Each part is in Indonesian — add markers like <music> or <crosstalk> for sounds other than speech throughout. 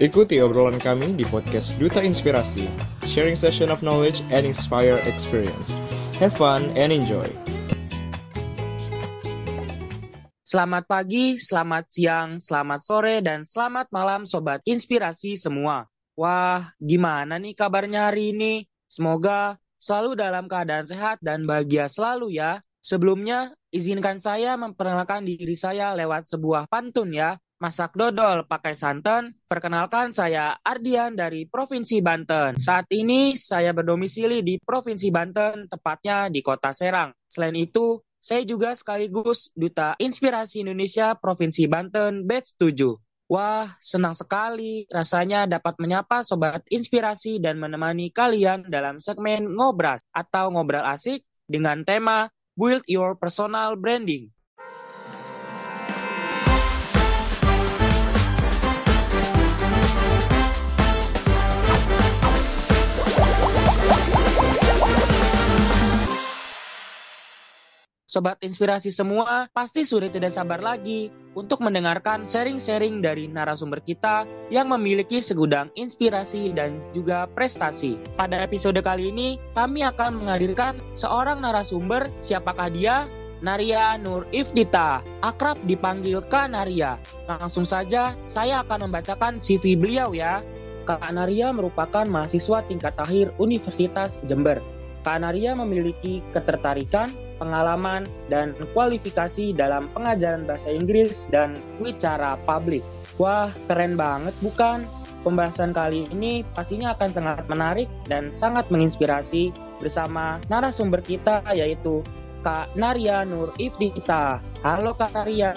Ikuti obrolan kami di podcast Duta Inspirasi, sharing session of knowledge and inspire experience. Have fun and enjoy. Selamat pagi, selamat siang, selamat sore, dan selamat malam Sobat Inspirasi semua. Wah, gimana nih kabarnya hari ini? Semoga selalu dalam keadaan sehat dan bahagia selalu ya. Sebelumnya, izinkan saya memperkenalkan diri saya lewat sebuah pantun ya. Masak dodol pakai santan. Perkenalkan saya Ardian dari Provinsi Banten. Saat ini saya berdomisili di Provinsi Banten, tepatnya di Kota Serang. Selain itu, saya juga sekaligus Duta Inspirasi Indonesia Provinsi Banten Batch 7. Wah, senang sekali rasanya dapat menyapa Sobat Inspirasi dan menemani kalian dalam segmen Ngobras atau Ngobrol Asik dengan tema Build Your Personal Branding. Sobat inspirasi semua, pasti sudah tidak sabar lagi untuk mendengarkan sharing-sharing dari narasumber kita yang memiliki segudang inspirasi dan juga prestasi. Pada episode kali ini, kami akan menghadirkan seorang narasumber, siapakah dia? Naria Nur Iftita, akrab dipanggil Kak Naria. Langsung saja, saya akan membacakan CV beliau ya. Kak Naria merupakan mahasiswa tingkat akhir Universitas Jember. Kak Naria memiliki ketertarikan pengalaman, dan kualifikasi dalam pengajaran bahasa Inggris dan wicara publik. Wah, keren banget bukan? Pembahasan kali ini pastinya akan sangat menarik dan sangat menginspirasi bersama narasumber kita yaitu Kak Naria Nur Iftita. Halo Kak Naria.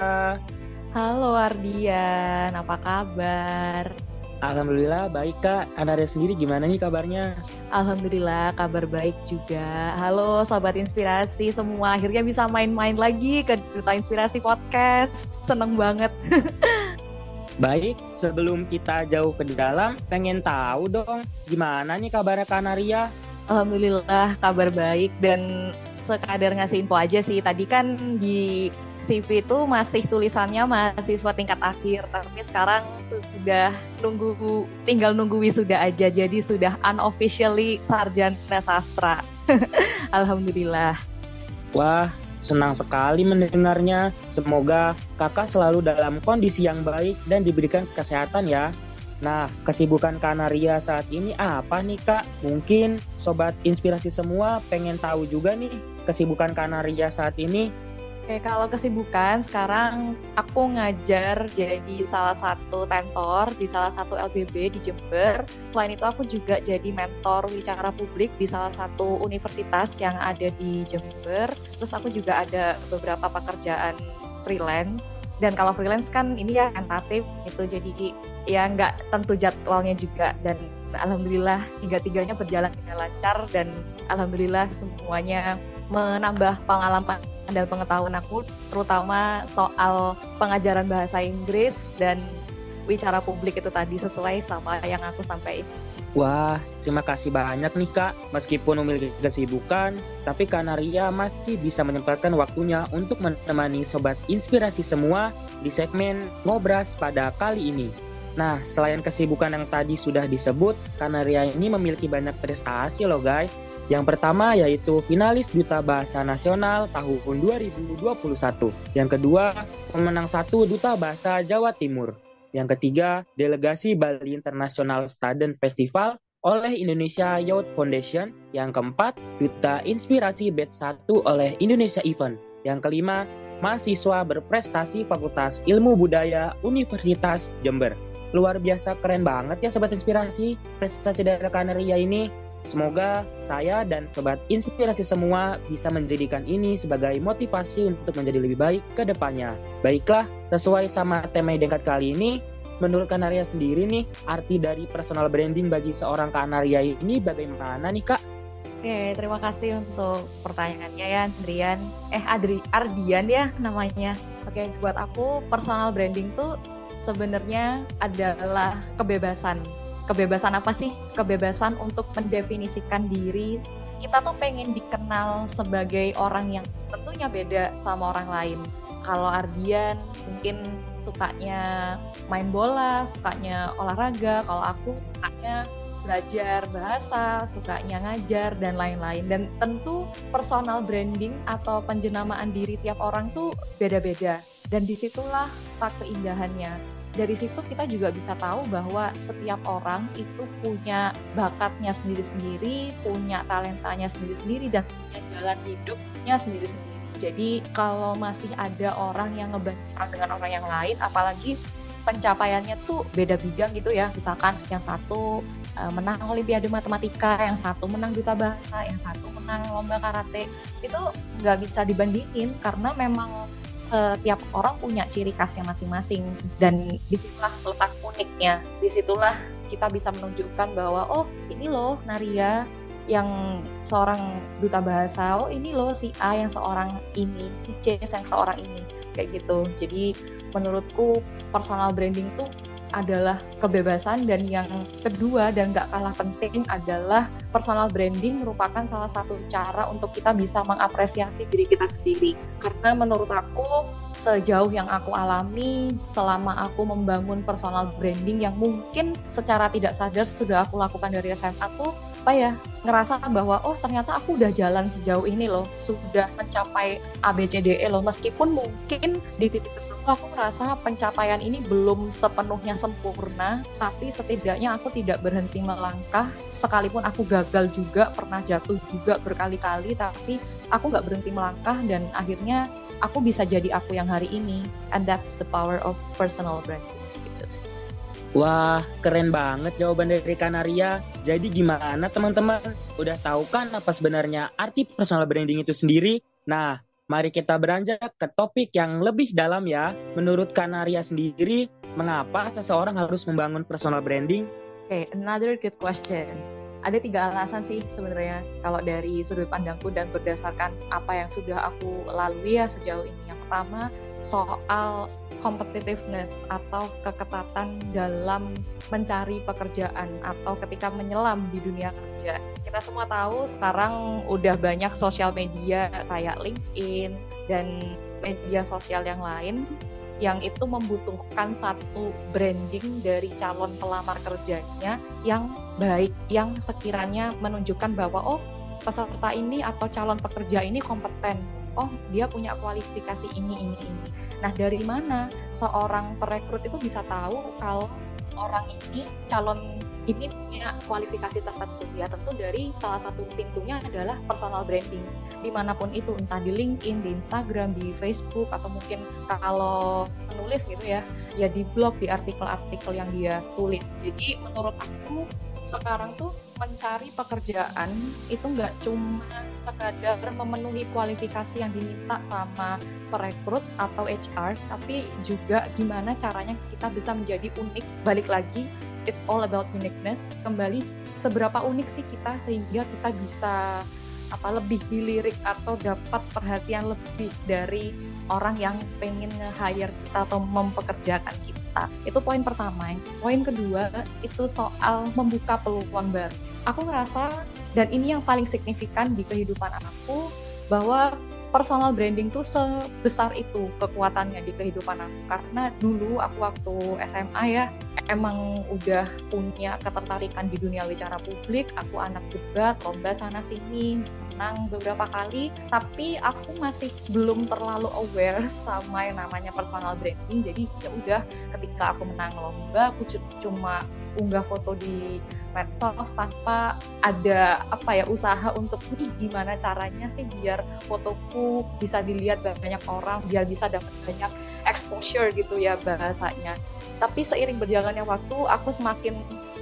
Halo Ardian, apa kabar? Alhamdulillah baik kak. Anda sendiri gimana nih kabarnya? Alhamdulillah kabar baik juga. Halo sobat inspirasi semua. Akhirnya bisa main-main lagi ke Duta Inspirasi Podcast. Seneng banget. <laughs> Baik, sebelum kita jauh ke dalam, pengen tahu dong gimana nih kabarnya Kanaria? Alhamdulillah kabar baik dan sekadar ngasih info aja sih. Tadi kan di CV itu masih tulisannya mahasiswa tingkat akhir, tapi sekarang sudah nunggu tinggal nunggu wisuda aja, jadi sudah unofficially sarjana sastra. <laughs> Alhamdulillah. Wah, senang sekali mendengarnya. Semoga kakak selalu dalam kondisi yang baik dan diberikan kesehatan ya. Nah, kesibukan Kanaria saat ini apa nih kak? Mungkin sobat inspirasi semua pengen tahu juga nih kesibukan Kanaria saat ini Oke, kalau kesibukan sekarang aku ngajar jadi salah satu tentor di salah satu LBB di Jember. Selain itu aku juga jadi mentor wicara publik di salah satu universitas yang ada di Jember. Terus aku juga ada beberapa pekerjaan freelance. Dan kalau freelance kan ini ya tentatif itu jadi ya nggak tentu jadwalnya juga dan alhamdulillah tiga-tiganya berjalan dengan lancar dan alhamdulillah semuanya menambah pengalaman dan pengetahuan aku terutama soal pengajaran bahasa Inggris dan wicara publik itu tadi sesuai sama yang aku sampaikan. Wah, terima kasih banyak nih Kak. Meskipun memiliki kesibukan, tapi Kanaria masih bisa menyempatkan waktunya untuk menemani sobat inspirasi semua di segmen Ngobras pada kali ini. Nah, selain kesibukan yang tadi sudah disebut, Kanaria ini memiliki banyak prestasi loh guys. Yang pertama yaitu finalis Duta Bahasa Nasional tahun 2021. Yang kedua, pemenang satu Duta Bahasa Jawa Timur. Yang ketiga, delegasi Bali International Student Festival oleh Indonesia Youth Foundation. Yang keempat, Duta Inspirasi Batch 1 oleh Indonesia Event. Yang kelima, mahasiswa berprestasi Fakultas Ilmu Budaya Universitas Jember. Luar biasa keren banget ya Sobat Inspirasi prestasi dari Kanaria ini. Semoga saya dan sobat inspirasi semua bisa menjadikan ini sebagai motivasi untuk menjadi lebih baik ke depannya. Baiklah, sesuai sama tema Dengkat kali ini, menurut Kanaria sendiri nih, arti dari personal branding bagi seorang Kanaria ini bagaimana nih Kak? Oke, terima kasih untuk pertanyaannya ya, Adrian. Eh, Adri, Ardian ya namanya. Oke, buat aku personal branding tuh sebenarnya adalah kebebasan kebebasan apa sih? Kebebasan untuk mendefinisikan diri. Kita tuh pengen dikenal sebagai orang yang tentunya beda sama orang lain. kalau Ardian mungkin sukanya main bola, sukanya olahraga. Kalau aku sukanya belajar bahasa, sukanya ngajar dan lain-lain. Dan tentu personal branding atau penjenamaan diri tiap orang tuh beda-beda. Dan di situlah tak keindahannya. Dari situ kita juga bisa tahu bahwa setiap orang itu punya bakatnya sendiri-sendiri, punya talentanya sendiri-sendiri, dan punya jalan hidupnya sendiri-sendiri. Jadi kalau masih ada orang yang ngebandingkan dengan orang yang lain, apalagi pencapaiannya tuh beda bidang gitu ya. Misalkan yang satu uh, menang Olimpiade Matematika, yang satu menang duta bahasa, yang satu menang lomba karate, itu nggak bisa dibandingin karena memang setiap orang punya ciri khasnya masing-masing. Dan di situlah letak uniknya. Di situlah kita bisa menunjukkan bahwa oh ini loh Naria yang seorang duta bahasa. Oh ini loh si A yang seorang ini si C yang seorang ini. Kayak gitu. Jadi menurutku personal branding tuh adalah kebebasan dan yang kedua dan gak kalah penting adalah personal branding merupakan salah satu cara untuk kita bisa mengapresiasi diri kita sendiri. Karena menurut aku sejauh yang aku alami selama aku membangun personal branding yang mungkin secara tidak sadar sudah aku lakukan dari SMA tuh apa ya ngerasa bahwa oh ternyata aku udah jalan sejauh ini loh sudah mencapai ABCDE loh. Meskipun mungkin di titik aku merasa pencapaian ini belum sepenuhnya sempurna tapi setidaknya aku tidak berhenti melangkah sekalipun aku gagal juga pernah jatuh juga berkali-kali tapi aku nggak berhenti melangkah dan akhirnya aku bisa jadi aku yang hari ini and that's the power of personal branding Wah, keren banget jawaban dari Kanaria. Jadi gimana teman-teman? Udah tahu kan apa sebenarnya arti personal branding itu sendiri? Nah, mari kita beranjak ke topik yang lebih dalam ya. Menurut Kanaria sendiri, mengapa seseorang harus membangun personal branding? Oke, okay, another good question. Ada tiga alasan sih sebenarnya kalau dari sudut pandangku dan berdasarkan apa yang sudah aku lalui ya sejauh ini. Yang pertama, soal competitiveness atau keketatan dalam mencari pekerjaan atau ketika menyelam di dunia kerja. Kita semua tahu sekarang udah banyak sosial media kayak LinkedIn dan media sosial yang lain yang itu membutuhkan satu branding dari calon pelamar kerjanya yang baik, yang sekiranya menunjukkan bahwa oh peserta ini atau calon pekerja ini kompeten oh dia punya kualifikasi ini ini ini. Nah dari mana seorang perekrut itu bisa tahu kalau orang ini calon ini punya kualifikasi tertentu ya tentu dari salah satu pintunya adalah personal branding di mana pun itu entah di LinkedIn, di Instagram, di Facebook atau mungkin kalau menulis gitu ya ya di blog, di artikel-artikel yang dia tulis. Jadi menurut aku sekarang tuh mencari pekerjaan itu nggak cuma sekadar memenuhi kualifikasi yang diminta sama perekrut atau HR, tapi juga gimana caranya kita bisa menjadi unik. Balik lagi, it's all about uniqueness. Kembali, seberapa unik sih kita sehingga kita bisa apa lebih dilirik atau dapat perhatian lebih dari orang yang pengen nge-hire kita atau mempekerjakan kita. Itu poin pertama. Poin kedua itu soal membuka peluang baru. Aku ngerasa dan ini yang paling signifikan di kehidupan anakku bahwa personal branding tuh sebesar itu kekuatannya di kehidupan aku. Karena dulu aku waktu SMA ya emang udah punya ketertarikan di dunia bicara publik. Aku anak debat lomba sana sini menang beberapa kali tapi aku masih belum terlalu aware <laughs> sama yang namanya personal branding. Jadi ya udah ketika aku menang lomba aku cuma unggah foto di medsos tanpa ada apa ya usaha untuk nih gimana caranya sih biar fotoku bisa dilihat banyak orang biar bisa dapat banyak exposure gitu ya bahasanya. Tapi seiring berjalannya waktu aku semakin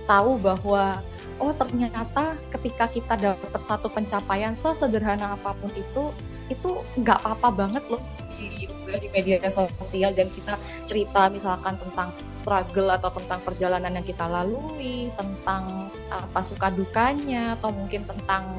tahu bahwa oh ternyata ketika kita dapat satu pencapaian sesederhana apa pun itu itu nggak apa-apa banget loh diunggah di media sosial dan kita cerita misalkan tentang struggle atau tentang perjalanan yang kita lalui, tentang apa suka dukanya atau mungkin tentang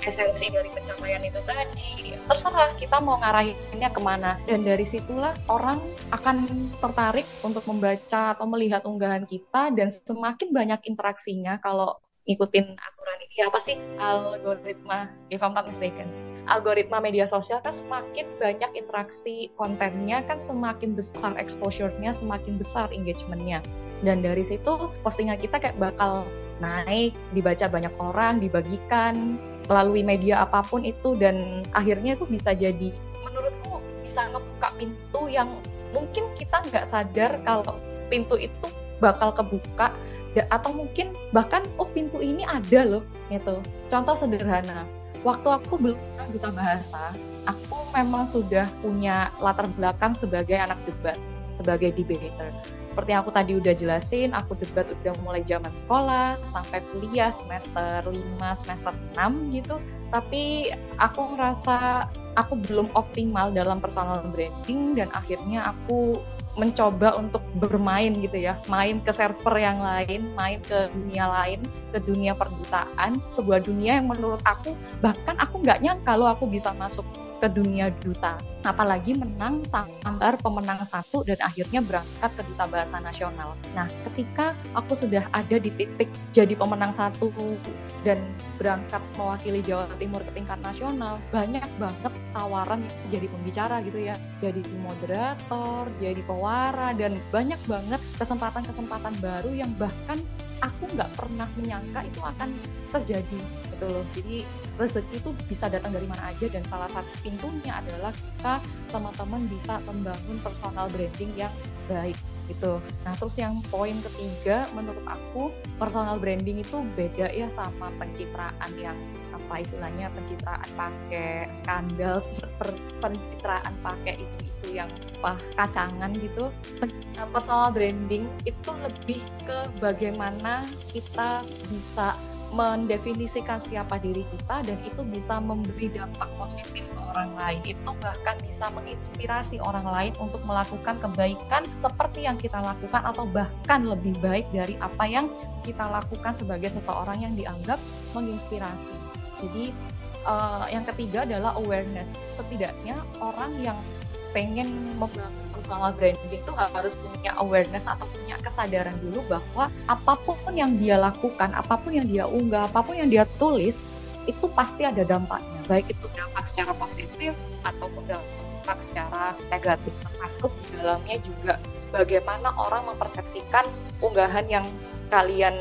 esensi dari pencapaian itu tadi terserah kita mau ngarahinnya ke mana. Dan dari situlah orang akan tertarik untuk membaca atau melihat unggahan kita dan semakin banyak interaksinya kalau ngikutin aturan ini. Apa sih? Algoritma if I'm not mistaken. Algoritma media sosial kan semakin banyak interaksi kontennya kan semakin besar exposure-nya, semakin besar engagement-nya. Dan dari situ postingan kita kayak bakal naik, dibaca banyak orang, dibagikan melalui media apa pun itu dan akhirnya itu bisa jadi menurutku bisa ngebuka pintu yang mungkin kita nggak sadar kalau pintu itu bakal kebuka atau mungkin bahkan oh pintu ini ada loh gitu. Contoh sederhana waktu aku belum duta bahasa aku memang sudah punya latar belakang sebagai anak debat sebagai debater. Seperti aku tadi udah jelasin aku debat udah mulai zaman sekolah sampai kuliah semester 5 semester 6 gitu. Tapi aku ngerasa aku belum optimal dalam personal branding dan akhirnya aku mencoba untuk bermain gitu ya, main ke server yang lain, main ke dunia lain, ke dunia perdutaan, sebuah dunia yang menurut aku bahkan aku nggak nyangka kalau aku bisa masuk ke dunia duta. Apalagi menang sambar pemenang satu dan akhirnya berangkat ke duta bahasa nasional. Nah, ketika aku sudah ada di titik jadi pemenang satu dan berangkat mewakili Jawa Timur ke tingkat nasional, banyak banget tawaran yang jadi pembicara gitu ya. Jadi moderator, jadi pewara, dan banyak banget kesempatan-kesempatan baru yang bahkan aku nggak pernah menyangka itu akan terjadi gitu loh. Jadi rezeki itu bisa datang dari mana aja dan salah satu pintunya adalah kita teman-teman bisa membangun personal branding yang baik gitu. Nah terus yang poin ketiga menurut aku personal branding itu beda ya sama pencitraan yang apa istilahnya pencitraan pakai skandal, per, pencitraan pakai isu-isu yang apa kacangan gitu. Personal branding itu lebih ke bagaimana kita bisa mendefinisikan siapa diri kita dan itu bisa memberi dampak positif ke orang lain. Itu bahkan bisa menginspirasi orang lain untuk melakukan kebaikan seperti yang kita lakukan atau bahkan lebih baik dari apa yang kita lakukan sebagai seseorang yang dianggap menginspirasi. Jadi uh, yang ketiga adalah awareness. Setidaknya orang yang pengen membangun personal branding itu harus punya awareness atau punya kesadaran dulu bahwa apa pun yang dia lakukan, apa pun yang dia unggah, apa pun yang dia tulis itu pasti ada dampaknya, baik itu dampak secara positif ataupun dampak secara negatif. Termasuk di dalamnya juga bagaimana orang mempersepsikan unggahan yang kalian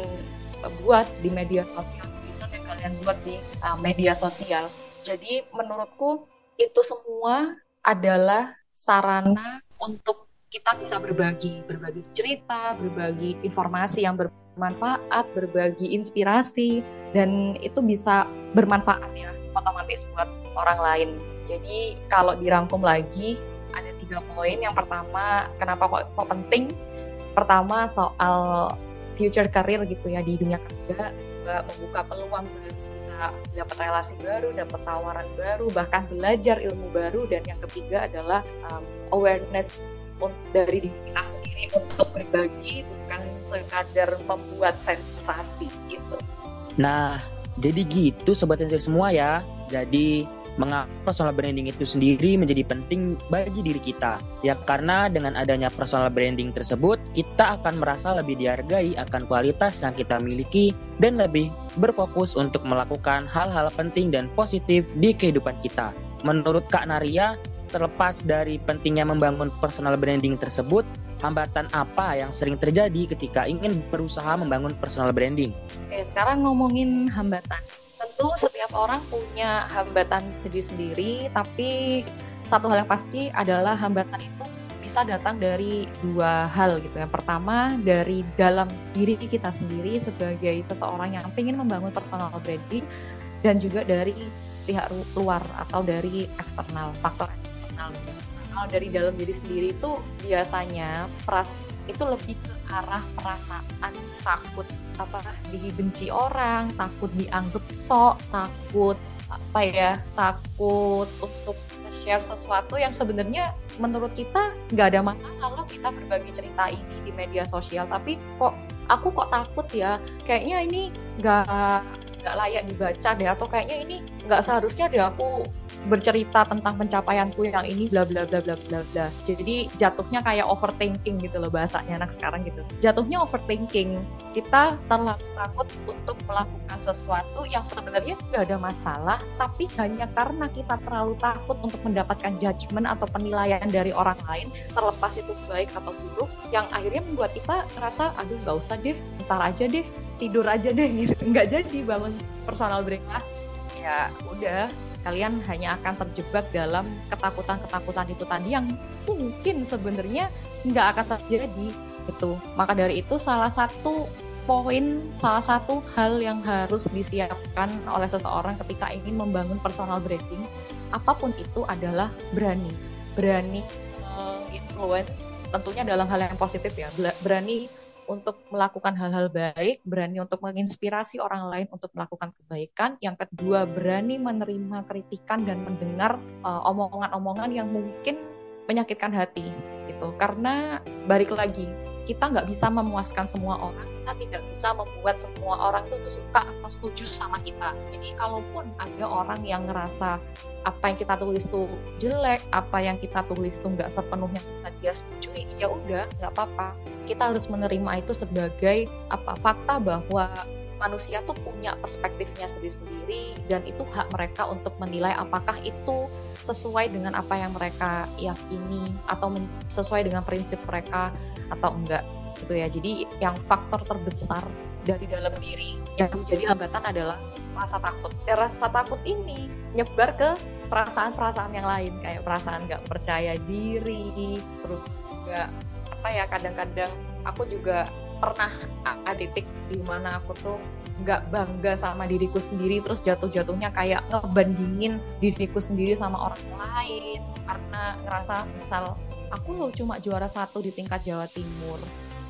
buat di media sosial, tulisan yang kalian buat di uh, media sosial. Jadi menurutku itu semua adalah sarana untuk kita bisa berbagi, berbagi cerita, berbagi informasi yang bermanfaat, berbagi inspirasi, dan itu bisa bermanfaat ya, otomatis buat orang lain. Jadi kalau dirangkum lagi, ada tiga poin. Yang pertama, kenapa kok, kok penting? Pertama soal future career gitu ya di dunia kerja, membuka peluang dapat relasi baru, dapat tawaran baru, bahkan belajar ilmu baru. Dan yang ketiga adalah um, awareness dari diri kita sendiri untuk berbagi, bukan sekadar membuat sensasi gitu. Nah, jadi gitu sobat semua ya. Jadi mengapa personal branding itu sendiri menjadi penting bagi diri kita. Ya karena dengan adanya personal branding tersebut, kita akan merasa lebih dihargai akan kualitas yang kita miliki dan lebih berfokus untuk melakukan hal-hal penting dan positif di kehidupan kita. Menurut Kak Naria, terlepas dari pentingnya membangun personal branding tersebut, hambatan apa yang sering terjadi ketika ingin berusaha membangun personal branding? Oke, sekarang ngomongin hambatan tentu setiap orang punya hambatan sendiri-sendiri, tapi satu hal yang pasti adalah hambatan itu bisa datang dari dua hal gitu. Yang pertama dari dalam diri kita sendiri sebagai seseorang yang ingin membangun personal branding dan juga dari pihak luar atau dari eksternal, faktor eksternal. Kalau dari dalam diri sendiri itu biasanya pras itu lebih ke arah perasaan takut apa dibenci orang, takut dianggap sok, takut apa ya, takut untuk share sesuatu yang sebenarnya menurut kita nggak ada masalah loh kita berbagi cerita ini di media sosial. Tapi kok aku kok takut ya kayaknya ini nggak nggak layak dibaca deh atau kayaknya ini nggak seharusnya deh aku bercerita tentang pencapaianku yang ini bla bla bla bla bla bla. Jadi jatuhnya kayak overthinking gitu loh bahasanya anak sekarang gitu. Jatuhnya overthinking kita terlalu takut untuk melakukan sesuatu yang sebenarnya nggak ada masalah tapi hanya karena kita terlalu takut untuk mendapatkan judgement atau penilaian dari orang lain terlepas itu baik atau buruk yang akhirnya membuat kita ngerasa aduh nggak usah deh ntar aja deh tidur aja deh gitu. Nggak jadi bangun personal break lah ya udah kalian hanya akan terjebak dalam ketakutan-ketakutan itu tadi yang mungkin sebenarnya nggak akan terjadi itu maka dari itu salah satu poin salah satu hal yang harus disiapkan oleh seseorang ketika ingin membangun personal branding apa pun itu adalah berani. Berani influence tentunya dalam hal yang positif ya. Berani untuk melakukan hal-hal baik, berani untuk menginspirasi orang lain untuk melakukan kebaikan. Yang kedua, berani menerima kritikan dan mendengar uh, omongan-omongan yang mungkin menyakitkan hati gitu. Karena balik lagi, kita nggak bisa memuaskan semua orang, kita tidak bisa membuat semua orang itu suka atau setuju sama kita. Jadi kalaupun ada orang yang ngerasa apa yang kita tulis tuh jelek, apa yang kita tulis tuh nggak sepenuhnya bisa dia setujui, ya udah nggak apa-apa. Kita harus menerima itu sebagai apa fakta bahwa manusia tuh punya perspektifnya sendiri-sendiri dan itu hak mereka untuk menilai apakah itu sesuai dengan apa yang mereka yakini atau sesuai dengan prinsip mereka atau enggak gitu ya. Jadi yang faktor terbesar dari dalam diri yang menjadi hambatan adalah rasa takut. Dan rasa takut ini nyebar ke perasaan-perasaan yang lain kayak perasaan nggak percaya diri, terus juga apa ya kadang-kadang aku juga pernah ada titik di mana aku tuh nggak bangga sama diriku sendiri terus jatuh-jatuhnya kayak ngebandingin diriku sendiri sama orang lain karena ngerasa misal aku loh cuma juara satu di tingkat Jawa Timur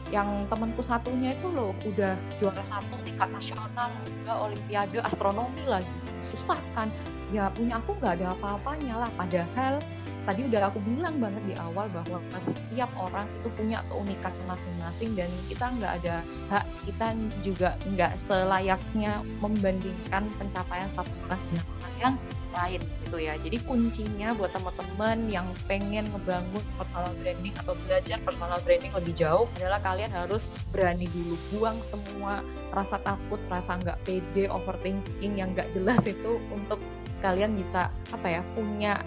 yang temanku satunya itu loh udah juara satu tingkat nasional juga olimpiade astronomi lagi. Susah kan? Ya punya aku nggak ada apa-apanya lah padahal tadi udah aku bilang banget di awal bahwa setiap orang itu punya keunikan masing-masing dan kita nggak ada hak kita juga nggak selayaknya membandingkan pencapaian satu orang dengan orang yang lain gitu ya. Jadi kuncinya buat teman-teman yang pengen ngebangun personal branding atau belajar personal branding lebih jauh adalah kalian harus berani dulu buang semua rasa takut, rasa nggak pede, overthinking yang nggak jelas itu untuk kalian bisa apa ya punya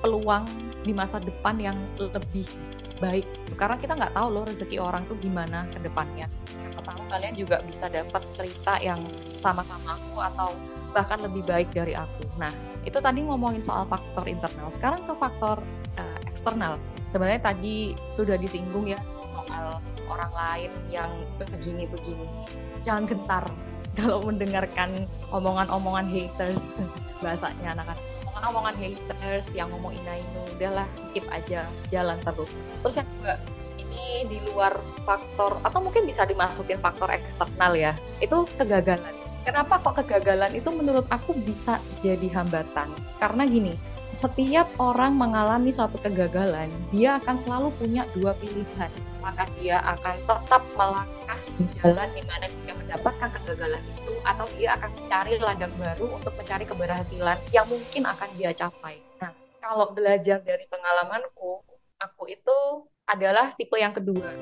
peluang di masa depan yang lebih baik karena kita nggak tahu loh rezeki orang tuh gimana ke depannya tahu kalian juga bisa dapat cerita yang sama-sama aku atau bahkan lebih baik dari aku nah itu tadi ngomongin soal faktor internal. Sekarang ke faktor uh, eksternal. Sebenarnya tadi sudah disinggung ya soal orang lain yang begini-begini. Jangan gentar kalau mendengarkan omongan-omongan haters bahasanya anak-anak omongan-omongan haters yang ngomong inainu udahlah skip aja jalan terus terus yang kedua ini di luar faktor atau mungkin bisa dimasukin faktor eksternal ya itu kegagalan Kenapa kok kegagalan itu menurut aku bisa jadi hambatan? Karena gini, setiap orang mengalami suatu kegagalan, dia akan selalu punya dua pilihan. Maka dia akan tetap melangkah di jalan di mana dia mendapatkan kegagalan itu, atau dia akan mencari ladang baru untuk mencari keberhasilan yang mungkin akan dia capai. Nah, kalau belajar dari pengalamanku, aku itu adalah tipe yang kedua.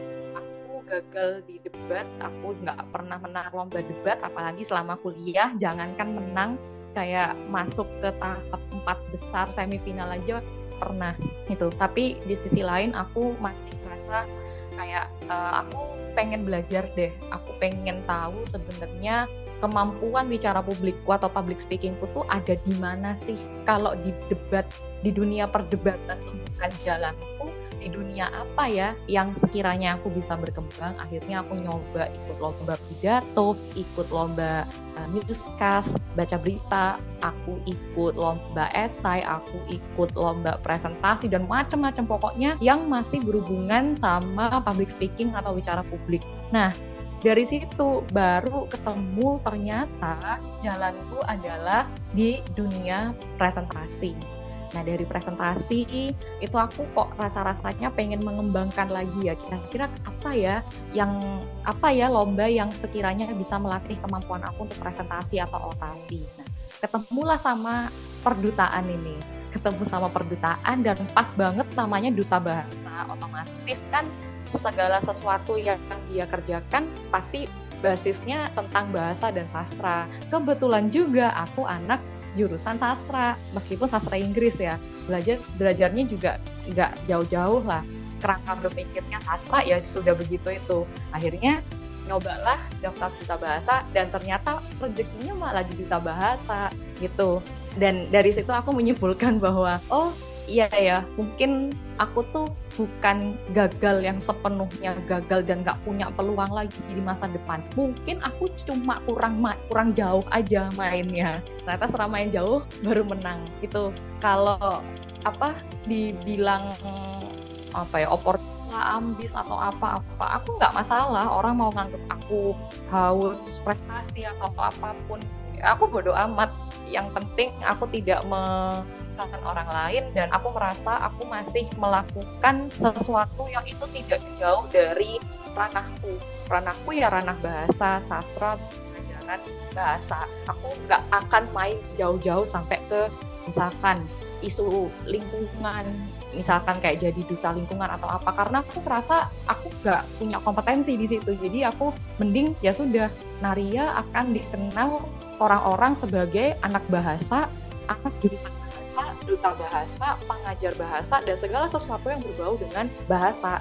Gagal di debat aku nggak pernah menang lomba debat apalagi selama kuliah. Jangankan menang kayak masuk ke tahap empat besar semifinal aja pernah itu tapi di sisi lain aku masih merasa kayak uh, aku pengen belajar deh. Aku pengen tahu sebenarnya kemampuan bicara publikku atau public speakingku tuh ada di mana sih? Kalau di debat di dunia perdebatan tuh bukan jalanku di dunia apa ya yang sekiranya aku bisa berkembang. Akhirnya aku nyoba ikut lomba pidato ikut lomba uh, newscast baca berita aku ikut lomba esai aku ikut lomba presentasi dan macam-macam pokoknya yang masih berhubungan sama public speaking atau bicara publik. Nah dari situ baru ketemu ternyata jalanku adalah di dunia presentasi Nah dari presentasi itu aku kok rasa-rasanya pengen mengembangkan lagi ya kira-kira apa ya yang apa ya lomba yang sekiranya bisa melatih kemampuan aku untuk presentasi atau orasi. Nah ketemulah sama perdutaan ini ketemu sama perdutaan dan pas banget namanya duta bahasa otomatis kan segala sesuatu yang dia kerjakan pasti basisnya tentang bahasa dan sastra. Kebetulan juga aku anak jurusan sastra, meskipun sastra Inggris ya. Belajar belajarnya juga nggak jauh-jauh lah. Kerangka berpikirnya sastra ya sudah begitu itu. Akhirnya nyobalah daftar duta bahasa dan ternyata rezekinya malah di duta bahasa gitu. Dan dari situ aku menyimpulkan bahwa oh iya ya mungkin aku tuh bukan gagal yang sepenuhnya gagal dan gak punya peluang lagi di masa depan. Mungkin aku cuma kurang kurang jauh aja mainnya. Ternyata setelah main jauh baru menang. Itu kalau apa dibilang apa ya opportunity ambis atau apa-apa aku nggak masalah. Orang mau nganggep aku haus prestasi atau apa pun aku bodoh amat. Yang penting aku tidak me menyalahkan orang lain dan aku merasa aku masih melakukan sesuatu yang itu tidak jauh dari ranahku. Ranahku ya ranah bahasa sastra pelajaran bahasa. Aku nggak akan main jauh-jauh sampai ke misalkan isu lingkungan misalkan kayak jadi duta lingkungan atau apa karena aku merasa aku nggak punya kompetensi di situ jadi aku mending ya sudah Naria akan dikenal orang-orang sebagai anak bahasa anak jurusan duta bahasa, pengajar bahasa, dan segala sesuatu yang berbau dengan bahasa.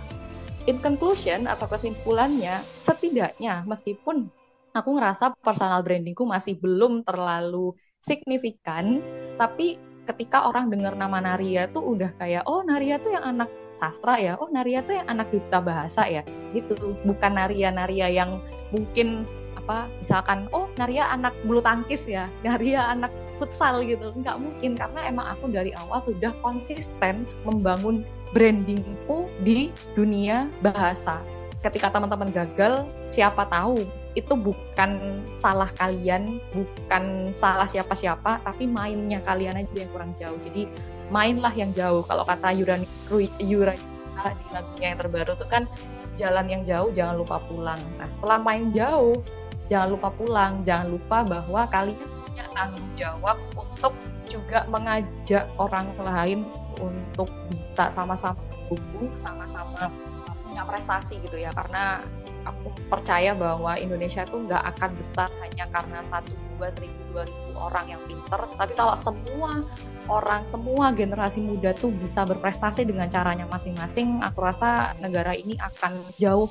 In conclusion atau kesimpulannya, setidaknya meskipun aku ngerasa personal brandingku masih belum terlalu signifikan, tapi ketika orang dengar nama Naria tuh udah kayak oh Naria tuh yang anak sastra ya, oh Naria tuh yang anak duta bahasa ya, gitu. Bukan Naria Naria yang mungkin apa misalkan oh Naria anak bulu tangkis ya, <laughs> Naria anak futsal gitu. Nggak mungkin karena emang aku dari awal sudah konsisten membangun brandingku di dunia bahasa. Ketika teman-teman gagal siapa tahu itu bukan salah kalian bukan salah siapa-siapa tapi mainnya kalian aja yang kurang jauh. Jadi mainlah yang jauh. Kalau kata Yuran di lagunya yang terbaru tuh kan jalan yang jauh jangan lupa pulang. Nah setelah main jauh jangan lupa pulang. Jangan lupa bahwa kalian punya tanggung jawab untuk juga mengajak orang lain untuk bisa sama-sama berhubung, sama-sama punya prestasi gitu ya. Karena aku percaya bahwa Indonesia tuh nggak akan besar hanya karena satu dua seribu dua ribu orang yang pinter tapi kalau semua orang semua generasi muda tuh bisa berprestasi dengan caranya masing-masing aku rasa negara ini akan jauh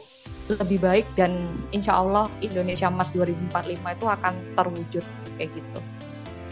lebih baik dan insya Allah Indonesia Emas 2045 itu akan terwujud kayak gitu.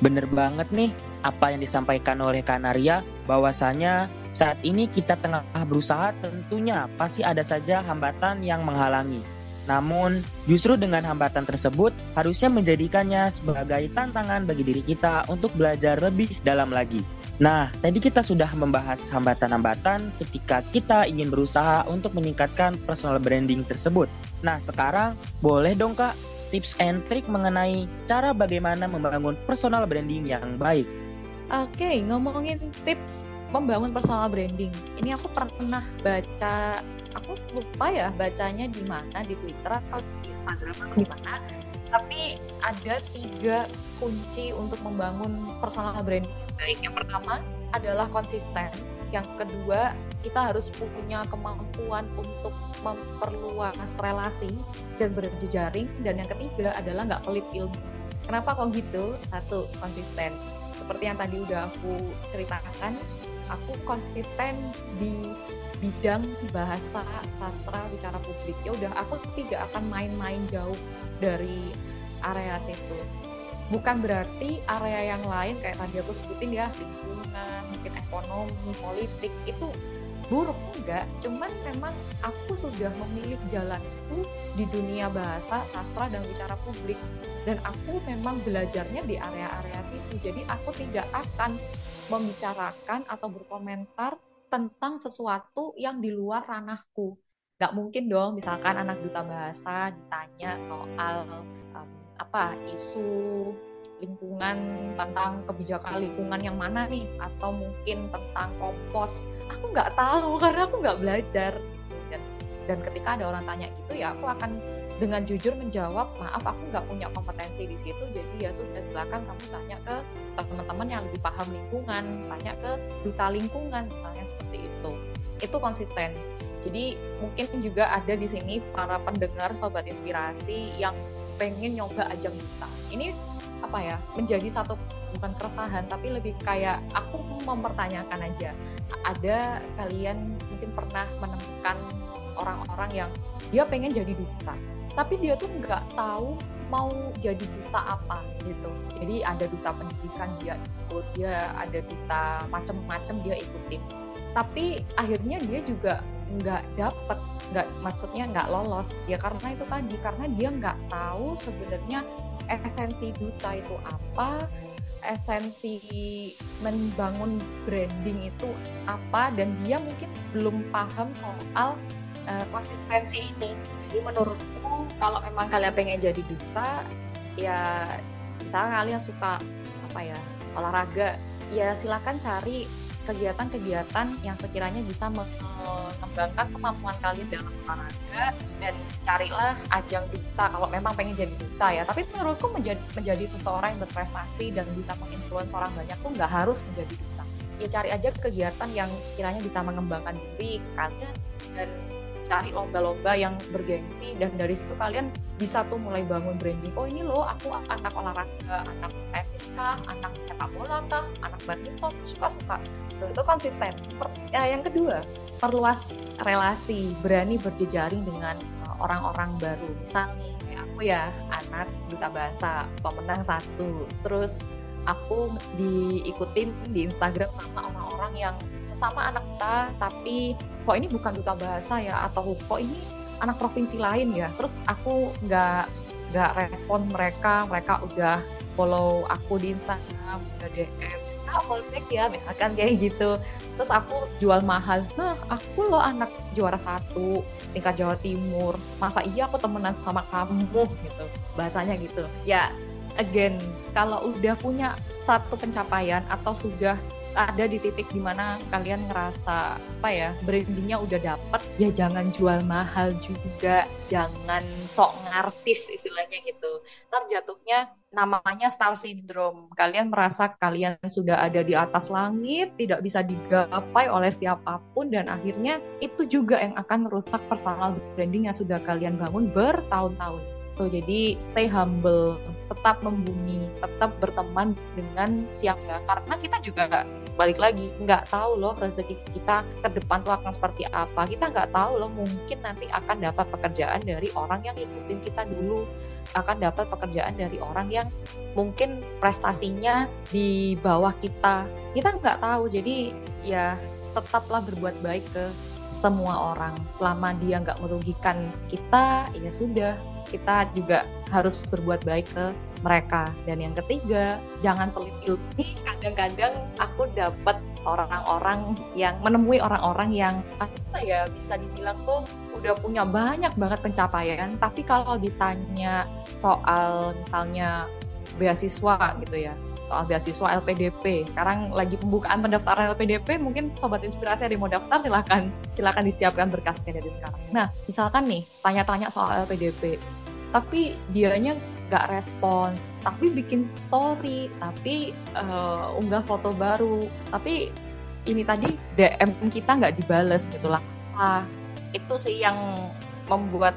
Bener banget nih apa yang disampaikan oleh Kanaria bahwasanya saat ini kita tengah berusaha tentunya pasti ada saja hambatan yang menghalangi. Namun, justru dengan hambatan tersebut harusnya menjadikannya sebagai tantangan bagi diri kita untuk belajar lebih dalam lagi. Nah, tadi kita sudah membahas hambatan-hambatan ketika kita ingin berusaha untuk meningkatkan personal branding tersebut. Nah, sekarang boleh dong Kak tips and trick mengenai cara bagaimana membangun personal branding yang baik. Oke, okay, ngomongin tips membangun personal branding. Ini aku pernah baca, aku lupa ya bacanya di mana di Twitter atau di Instagram atau di mana. Tapi ada tiga kunci untuk membangun personal branding baik. Yang pertama adalah konsisten. Yang kedua, kita harus punya kemampuan untuk memperluas relasi dan berjejaring. Dan yang ketiga adalah nggak pelit ilmu. Kenapa kok gitu? Satu, konsisten. Seperti yang tadi udah aku ceritakan, aku konsisten di bidang bahasa sastra bicara publik. Ya udah aku tidak akan main-main jauh dari area situ. Bukan berarti area yang lain kayak tadi aku sebutin ya lingkungan mungkin ekonomi politik itu buruk enggak. Cuman memang aku sudah memilih jalanku di dunia bahasa sastra dan bicara publik. Dan aku memang belajarnya di area-area situ. Jadi aku tidak akan membicarakan atau berkomentar tentang sesuatu yang di luar ranahku. Nggak mungkin dong misalkan anak duta bahasa ditanya soal um, apa isu lingkungan tentang kebijakan lingkungan yang mana nih atau mungkin tentang kompos. Aku nggak tahu karena aku nggak belajar. Dan dan ketika ada orang tanya gitu ya aku akan dengan jujur menjawab maaf aku nggak punya kompetensi di situ jadi ya sudah silakan kamu tanya ke teman-teman yang lebih paham lingkungan tanya ke duta lingkungan misalnya seperti itu. Itu konsisten. Jadi mungkin juga ada di sini para pendengar sobat inspirasi yang pengen nyoba ajang duta. Ini apa ya menjadi satu bukan keresahan tapi lebih kayak aku mempertanyakan aja. Ada kalian mungkin pernah menemukan orang-orang yang dia pengen jadi duta tapi dia tuh nggak tahu mau jadi duta apa gitu. Jadi ada duta pendidikan dia ikut dia ada duta macem-macem dia ikutin. Tapi akhirnya dia juga nggak dapet nggak maksudnya nggak lolos. Ya karena itu tadi karena dia nggak tahu sebenarnya esensi duta itu apa esensi membangun branding itu apa dan dia mungkin belum paham soal uh, konsistensi ini. Jadi menurutku kalau memang kalian pengen jadi duta ya misalnya kalian suka apa ya olahraga. Ya silakan cari kegiatan-kegiatan yang sekiranya bisa mengembangkan kemampuan kalian dalam olahraga dan carilah ajang duta kalau memang pengen jadi duta ya. Tapi menurutku menjadi menjadi seseorang yang berprestasi dan bisa menginfluence orang banyak tuh nggak harus menjadi duta. Ya cari aja kegiatan yang sekiranya bisa mengembangkan diri kalian dan cari lomba-lomba yang bergengsi dan dari situ kalian bisa tuh mulai bangun branding. Oh ini loh aku anak olahraga anak tenis kah anak sepak bola kah anak badminton. Suka-suka. Itu konsisten. Ya, yang kedua perluas relasi berani berjejaring dengan eh, orang-orang baru. Misal nih kayak aku ya anak duta bahasa pemenang satu. Terus aku diikutin di Instagram sama orang-orang yang sesama anak kita tapi kok ini bukan duta bahasa ya atau kok ini anak provinsi lain ya. Terus aku nggak nggak respon mereka mereka udah follow aku di Instagram udah DM ah follow back ya misalkan kayak gitu. Terus aku jual mahal. Nah aku loh anak juara satu tingkat Jawa Timur. Masa iya aku temenan sama kamu gitu. Bahasanya gitu. Ya again kalau udah punya satu pencapaian atau sudah ada di titik di mana kalian ngerasa apa ya brandingnya udah dapet ya jangan jual mahal juga. Jangan sok ngartis istilahnya gitu. Ntar jatuhnya namanya star syndrome. Kalian merasa kalian sudah ada di atas langit tidak bisa digapai oleh siapa pun dan akhirnya itu juga yang akan merusak personal branding yang sudah kalian bangun bertahun-tahun tuh jadi stay humble tetap membumi tetap berteman dengan siapa. Karena kita juga nggak balik lagi nggak tahu loh rezeki kita ke depan tuh akan seperti apa. Kita nggak tahu loh mungkin nanti akan dapat pekerjaan dari orang yang ikutin kita dulu. Akan dapat pekerjaan dari orang yang mungkin prestasinya di bawah kita. Kita nggak tahu. Jadi ya tetaplah berbuat baik ke semua orang. Selama dia nggak merugikan kita ya sudah kita juga harus berbuat baik ke mereka. Dan yang ketiga jangan pelit ilmi kadang-kadang aku dapat orang-orang yang menemui orang-orang yang apa ya bisa dibilang tuh udah punya banyak banget pencapaian. Tapi kalau ditanya soal misalnya beasiswa gitu ya soal beasiswa LPDP. Sekarang lagi pembukaan pendaftaran LPDP, mungkin sobat inspirasi ada yang mau daftar silahkan silahkan disiapkan berkasnya dari sekarang. Nah, misalkan nih tanya-tanya soal LPDP, tapi dianya nggak respons, tapi bikin story, tapi uh, unggah foto baru, tapi ini tadi DM kita nggak dibales gitulah. Ah, itu sih yang membuat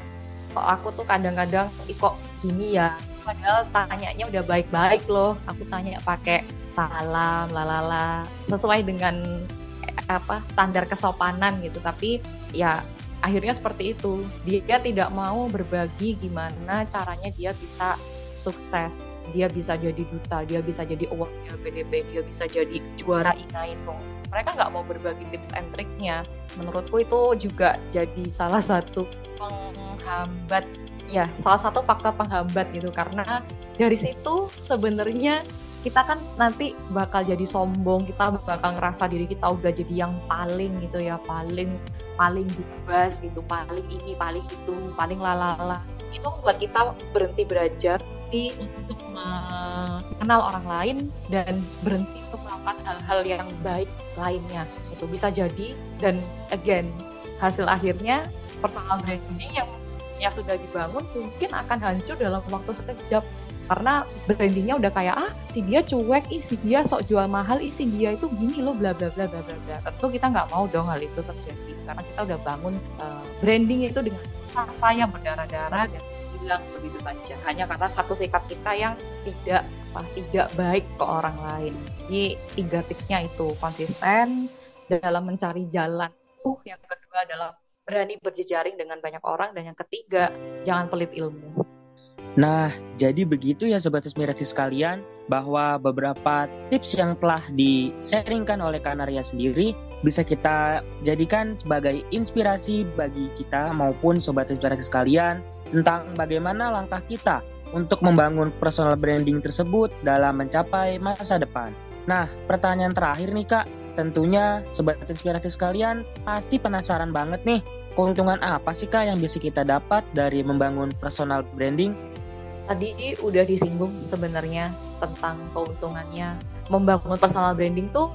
aku tuh kadang-kadang kok gini ya padahal tanyanya udah baik-baik loh. Aku tanya pakai salam lalala sesuai dengan eh, apa standar kesopanan gitu. Tapi ya akhirnya seperti itu. Dia tidak mau berbagi gimana caranya dia bisa sukses. Dia bisa jadi duta dia bisa jadi awardnya PDP dia bisa jadi juara ina itu mereka nggak mau berbagi tips and triknya. Menurutku itu juga jadi salah satu penghambat ya salah satu faktor penghambat gitu. Karena dari situ sebenarnya kita kan nanti bakal jadi sombong kita bakal ngerasa diri kita udah jadi yang paling gitu ya paling paling bebas gitu paling ini paling itu paling lalala. Itu membuat kita berhenti belajar berhenti untuk mengenal orang lain dan berhenti untuk melakukan hal-hal yang baik lainnya itu bisa jadi dan again hasil akhirnya personal branding yang yang sudah dibangun mungkin akan hancur dalam waktu sekejap karena brandingnya udah kayak ah si dia cuek ih si dia sok jual mahal ih si dia itu gini loh bla bla bla bla bla bla. Tentu kita nggak mau dong hal itu terjadi karena kita udah bangun uh, branding itu dengan apa yang berdarah-darah dan hilang begitu saja. Hanya karena satu sikap kita yang tidak apa tidak baik ke orang lain. Jadi tiga tipsnya itu konsisten dalam mencari jalan. Uh yang kedua adalah berani berjejaring dengan banyak orang dan yang ketiga jangan pelit ilmu Nah, jadi begitu ya Sobat Inspirasi sekalian, bahwa beberapa tips yang telah di-sharingkan oleh Kanaria sendiri bisa kita jadikan sebagai inspirasi bagi kita maupun Sobat Inspirasi sekalian tentang bagaimana langkah kita untuk membangun personal branding tersebut dalam mencapai masa depan. Nah, pertanyaan terakhir nih Kak, tentunya Sobat Inspirasi sekalian pasti penasaran banget nih, keuntungan apa sih Kak yang bisa kita dapat dari membangun personal branding? tadi udah disinggung sebenarnya tentang keuntungannya membangun personal branding tuh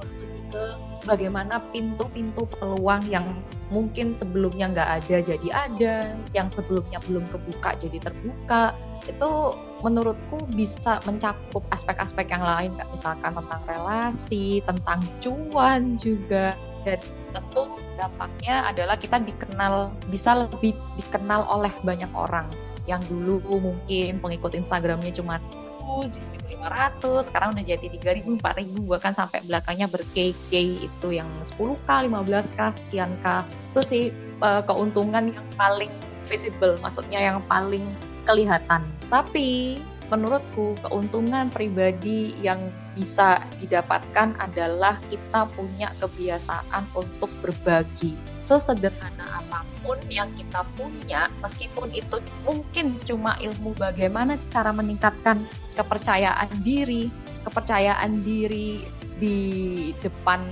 ke bagaimana pintu-pintu peluang yang mungkin sebelumnya nggak ada jadi ada, yang sebelumnya belum kebuka jadi terbuka. Itu menurutku bisa mencakup aspek-aspek yang lain, kayak misalkan tentang relasi, tentang cuan juga, dan tentu dampaknya adalah kita dikenal bisa lebih dikenal oleh banyak orang. Yang dulu mungkin pengikut Instagramnya cuma 1.500 sekarang udah jadi 3.000 4.000 bahkan sampai belakangnya berk-k itu yang 10k 15k sekian k itu sih uh, keuntungan yang paling visible maksudnya yang paling kelihatan. Tapi menurutku keuntungan pribadi yang bisa didapatkan adalah kita punya kebiasaan untuk berbagi. Sesederhana apa pun yang kita punya, meskipun itu mungkin cuma ilmu bagaimana cara meningkatkan kepercayaan diri, kepercayaan diri di depan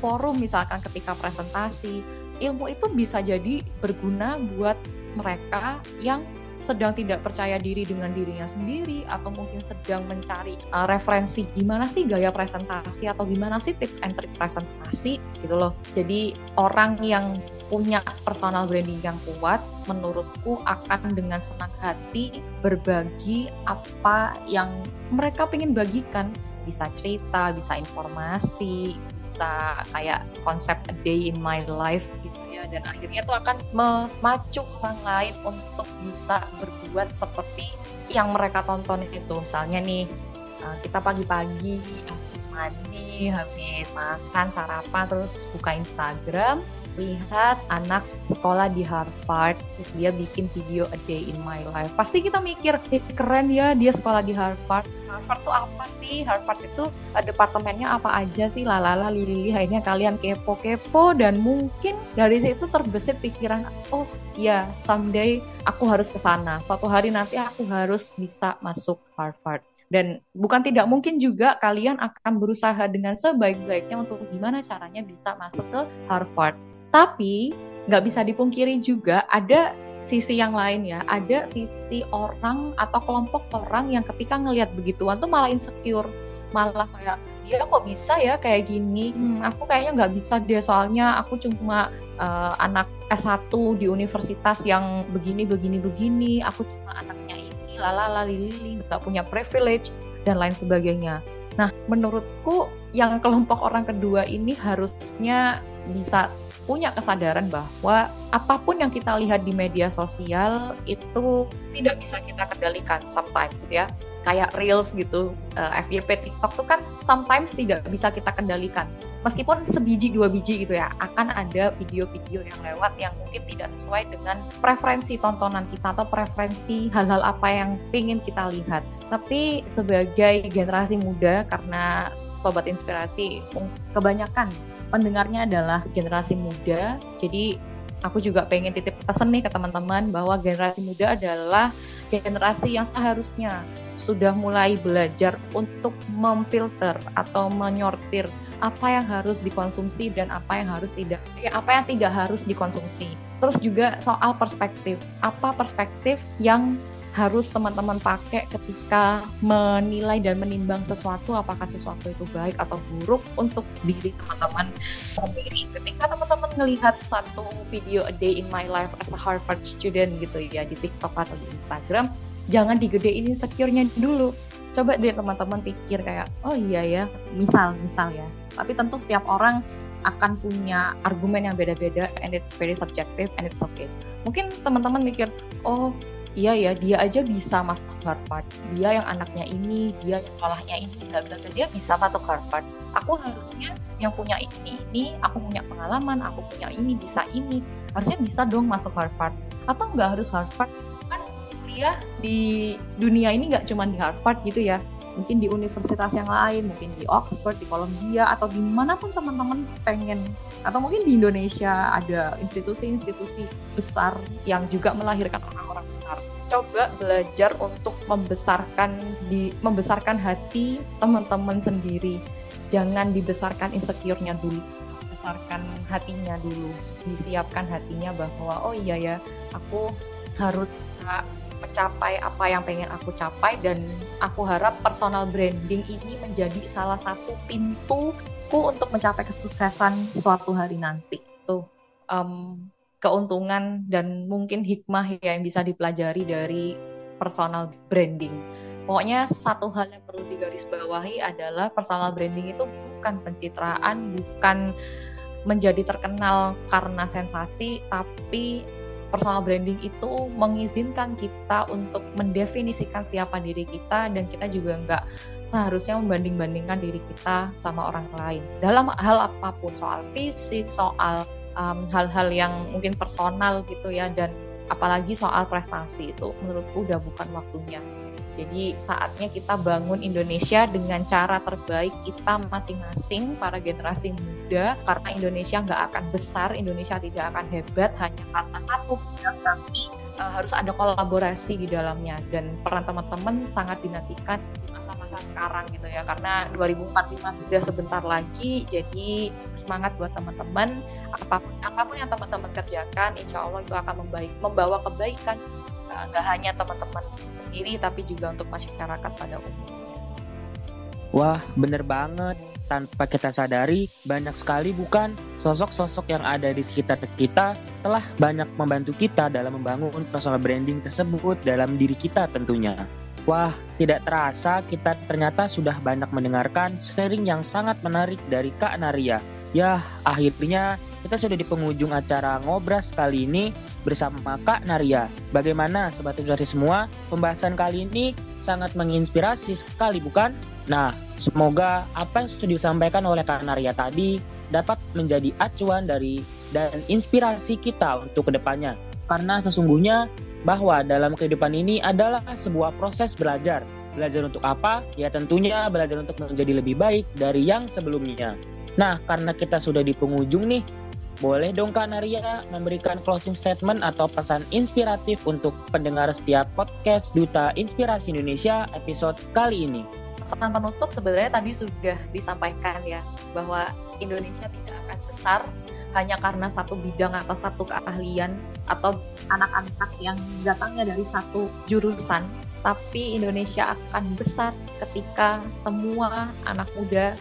forum misalkan ketika presentasi, ilmu itu bisa jadi berguna buat mereka yang sedang tidak percaya diri dengan dirinya sendiri atau mungkin sedang mencari uh, referensi gimana sih gaya presentasi atau gimana sih tips and trick presentasi gitu loh. Jadi orang yang punya personal branding yang kuat menurutku akan dengan senang hati berbagi apa yang mereka ingin bagikan bisa cerita, bisa informasi, bisa kayak konsep a day in my life gitu ya. Dan akhirnya itu akan memacu orang lain untuk bisa berbuat seperti yang mereka tonton itu. Misalnya nih eh, kita pagi-pagi habis mandi, habis makan, sarapan, terus buka Instagram, lihat anak sekolah di Harvard, terus dia bikin video A Day in My Life. Pasti kita mikir, eh, keren ya dia sekolah di Harvard. Harvard tuh apa sih? Harvard itu departemennya apa aja sih? Lalala lili akhirnya kalian kepo-kepo dan mungkin dari situ terbesit pikiran, oh ya someday aku harus ke sana. Suatu hari nanti aku harus bisa masuk Harvard. Dan bukan tidak mungkin juga kalian akan berusaha dengan sebaik-baiknya untuk gimana caranya bisa masuk ke Harvard. Tapi nggak bisa dipungkiri juga ada sisi yang lain ya, ada sisi orang atau kelompok orang yang ketika ngelihat begituan tuh malah insecure, malah kayak dia kok bisa ya kayak gini, hmm, aku kayaknya nggak bisa deh. Soalnya aku cuma uh, anak S1 di universitas yang begini begini begini, aku cuma anaknya lalala lili nggak punya privilege dan lain sebagainya. Nah, menurutku yang kelompok orang kedua ini harusnya bisa punya kesadaran bahwa apa pun yang kita lihat di media sosial itu tidak bisa kita kendalikan sometimes ya. Kayak reels gitu uh, eh, FYP TikTok tuh kan sometimes tidak bisa kita kendalikan. Meskipun sebiji dua biji gitu ya akan ada video-video yang lewat yang mungkin tidak sesuai dengan preferensi tontonan kita atau preferensi hal-hal apa yang ingin kita lihat. Tapi sebagai generasi muda karena sobat inspirasi kebanyakan pendengarnya adalah generasi muda. Jadi aku juga pengen titip pesan nih ke teman-teman bahwa generasi muda adalah generasi yang seharusnya sudah mulai belajar untuk memfilter atau menyortir apa yang harus dikonsumsi dan apa yang harus tidak ya, apa yang tidak harus dikonsumsi. Terus juga soal perspektif. Apa perspektif yang harus teman-teman pakai ketika menilai dan menimbang sesuatu apakah sesuatu itu baik atau buruk untuk diri teman-teman sendiri. Ketika teman-teman melihat satu video a day in my life as a Harvard student gitu ya di TikTok atau di Instagram, jangan digedein insecure-nya dulu. Coba deh teman-teman pikir kayak, oh iya ya, misal, misal ya. Tapi tentu setiap orang akan punya argumen yang beda-beda and it's very subjective and it's okay. Mungkin teman-teman mikir, oh iya ya dia aja bisa masuk Harvard. Dia yang anaknya ini dia yang sekolahnya ini bla bla dia bisa masuk Harvard. Aku harusnya yang punya ini ini aku punya pengalaman aku punya ini bisa ini harusnya bisa dong masuk Harvard. Atau nggak harus Harvard? Kan kuliah di dunia ini nggak cuma di Harvard gitu ya. Mungkin di universitas yang lain, mungkin di Oxford, di Columbia, atau di mana pun teman-teman pengen, atau mungkin di Indonesia ada institusi-institusi besar yang juga melahirkan besar. Coba belajar untuk membesarkan di membesarkan hati teman-teman sendiri. Jangan dibesarkan insecure-nya dulu, besarkan hatinya dulu. Disiapkan hatinya bahwa oh iya ya, aku harus mencapai apa yang pengen aku capai dan aku harap personal branding ini menjadi salah satu pintuku untuk mencapai kesuksesan suatu hari nanti tuh um, keuntungan dan mungkin hikmah yang bisa dipelajari dari personal branding. Pokoknya satu hal yang perlu digarisbawahi adalah personal branding itu bukan pencitraan bukan menjadi terkenal karena sensasi tapi personal branding itu mengizinkan kita untuk mendefinisikan siapa diri kita dan kita juga nggak seharusnya membanding-bandingkan diri kita sama orang lain. Dalam hal apa pun soal fisik soal hal-hal um, yang mungkin personal gitu ya dan apalagi soal prestasi itu menurutku udah bukan waktunya. Jadi saatnya kita bangun Indonesia dengan cara terbaik kita masing-masing para generasi muda karena Indonesia nggak akan besar, Indonesia tidak akan hebat hanya karena satu tapi uh, harus ada kolaborasi di dalamnya. Dan peran teman-teman sangat dinantikan masa-masa sekarang gitu ya karena 2045 sudah sebentar lagi jadi semangat buat teman-teman apa pun apa pun yang teman-teman kerjakan insya Allah itu akan membaik membawa kebaikan Eh, nggak hanya teman-teman sendiri tapi juga untuk masyarakat pada umumnya. Wah, bener banget. Tanpa kita sadari, banyak sekali bukan sosok-sosok yang ada di sekitar kita telah banyak membantu kita dalam membangun personal branding tersebut dalam diri kita tentunya. Wah, tidak terasa kita ternyata sudah banyak mendengarkan sharing yang sangat menarik dari Kak Naria. Ya, akhirnya kita sudah di penghujung acara ngobras kali ini bersama Kak Naria. Bagaimana Sobat Inspirasi semua? Pembahasan kali ini sangat menginspirasi sekali bukan? Nah, semoga apa yang sudah disampaikan oleh Kak Naria tadi dapat menjadi acuan dari dan inspirasi kita untuk ke depannya. Karena sesungguhnya bahwa dalam kehidupan ini adalah sebuah proses belajar. Belajar untuk apa? Ya tentunya belajar untuk menjadi lebih baik dari yang sebelumnya. Nah, karena kita sudah di penghujung nih, boleh dong Kak Naria memberikan closing statement atau pesan inspiratif untuk pendengar setiap podcast Duta Inspirasi Indonesia episode kali ini. Pesan penutup sebenarnya tadi sudah disampaikan ya bahwa Indonesia tidak akan besar hanya karena satu bidang atau satu keahlian atau anak-anak yang datangnya dari satu jurusan tapi Indonesia akan besar ketika semua anak muda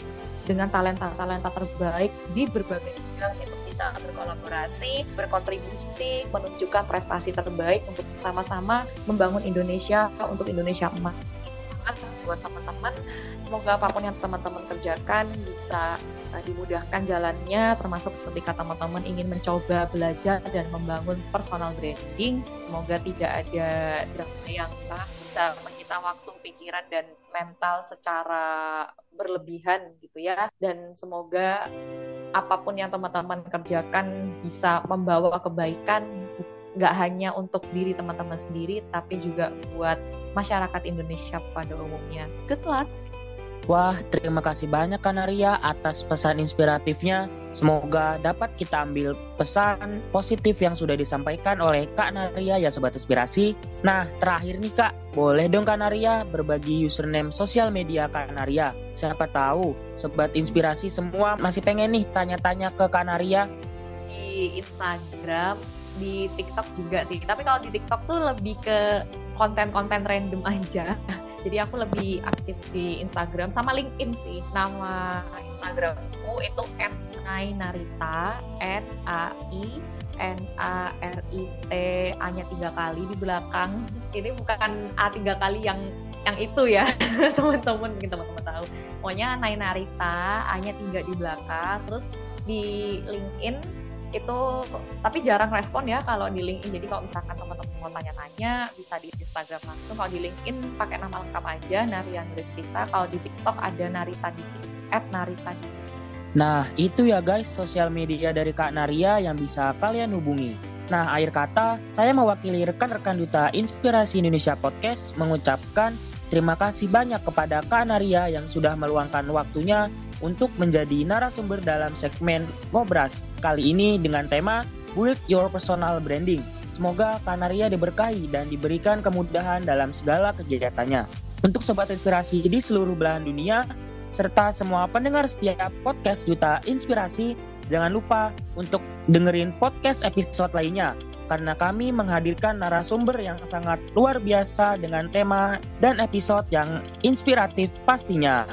dengan talenta-talenta terbaik di berbagai bidang itu bisa berkolaborasi, berkontribusi, menunjukkan prestasi terbaik untuk sama-sama membangun Indonesia untuk Indonesia emas. Semangat buat teman-teman. Semoga apa pun yang teman-teman kerjakan bisa dimudahkan jalannya, termasuk ketika teman-teman ingin mencoba belajar dan membangun personal branding. Semoga tidak ada drama yang bisa menyita waktu, pikiran, dan mental secara berlebihan gitu ya. Dan semoga apa pun yang teman-teman kerjakan bisa membawa kebaikan nggak hanya untuk diri teman-teman sendiri tapi juga buat masyarakat Indonesia pada umumnya. Good luck. Wah, terima kasih banyak Kanaria atas pesan inspiratifnya. Semoga dapat kita ambil pesan positif yang sudah disampaikan oleh Kak Naria ya Sobat Inspirasi. Nah, terakhir nih Kak, boleh dong Kak Naria berbagi username sosial media Kak Naria. Siapa tahu Sobat Inspirasi semua masih pengen nih tanya-tanya ke Kak Naria. Di Instagram, di TikTok juga sih. Tapi kalau di TikTok tuh lebih ke konten-konten random aja. Jadi aku lebih aktif di Instagram sama LinkedIn sih. Nama Instagramku itu @nainarita, N A I N A R I T A-nya tiga kali di belakang. <laughs> Ini bukan A tiga kali yang yang itu ya, <laughs> teman-teman mungkin teman-teman tahu. Pokoknya Nainarita, A-nya tiga di belakang. Terus di LinkedIn itu tapi jarang respon ya kalau di LinkedIn. Jadi kalau misalkan teman-teman mau tanya-tanya bisa di Instagram langsung. Kalau di LinkedIn pakai nama lengkap aja Narian Rita kalau di TikTok ada Narita di sini at Narita di sini Nah itu ya guys sosial media dari Kak Naria yang bisa kalian hubungi. Nah akhir kata saya mewakili rekan-rekan Duta Inspirasi Indonesia Podcast mengucapkan Terima kasih banyak kepada Kak Naria yang sudah meluangkan waktunya untuk menjadi narasumber dalam segmen Ngobras kali ini dengan tema Build Your Personal Branding. Semoga Kak Naria diberkahi dan diberikan kemudahan dalam segala kegiatannya. Untuk sobat inspirasi di seluruh belahan dunia, serta semua pendengar setiap podcast Duta Inspirasi, jangan lupa untuk dengerin podcast episode lainnya karena kami menghadirkan narasumber yang sangat luar biasa dengan tema dan episode yang inspiratif pastinya.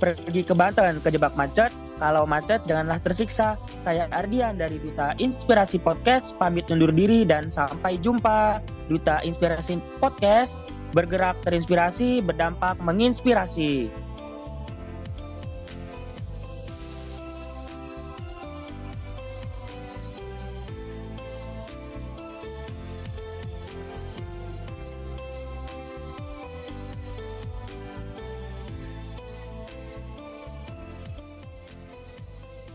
Pergi ke Banten kejebak macet, kalau macet janganlah tersiksa. Saya Ardian dari Duta Inspirasi Podcast, pamit undur diri dan sampai jumpa. Duta Inspirasi Podcast, bergerak terinspirasi, berdampak menginspirasi.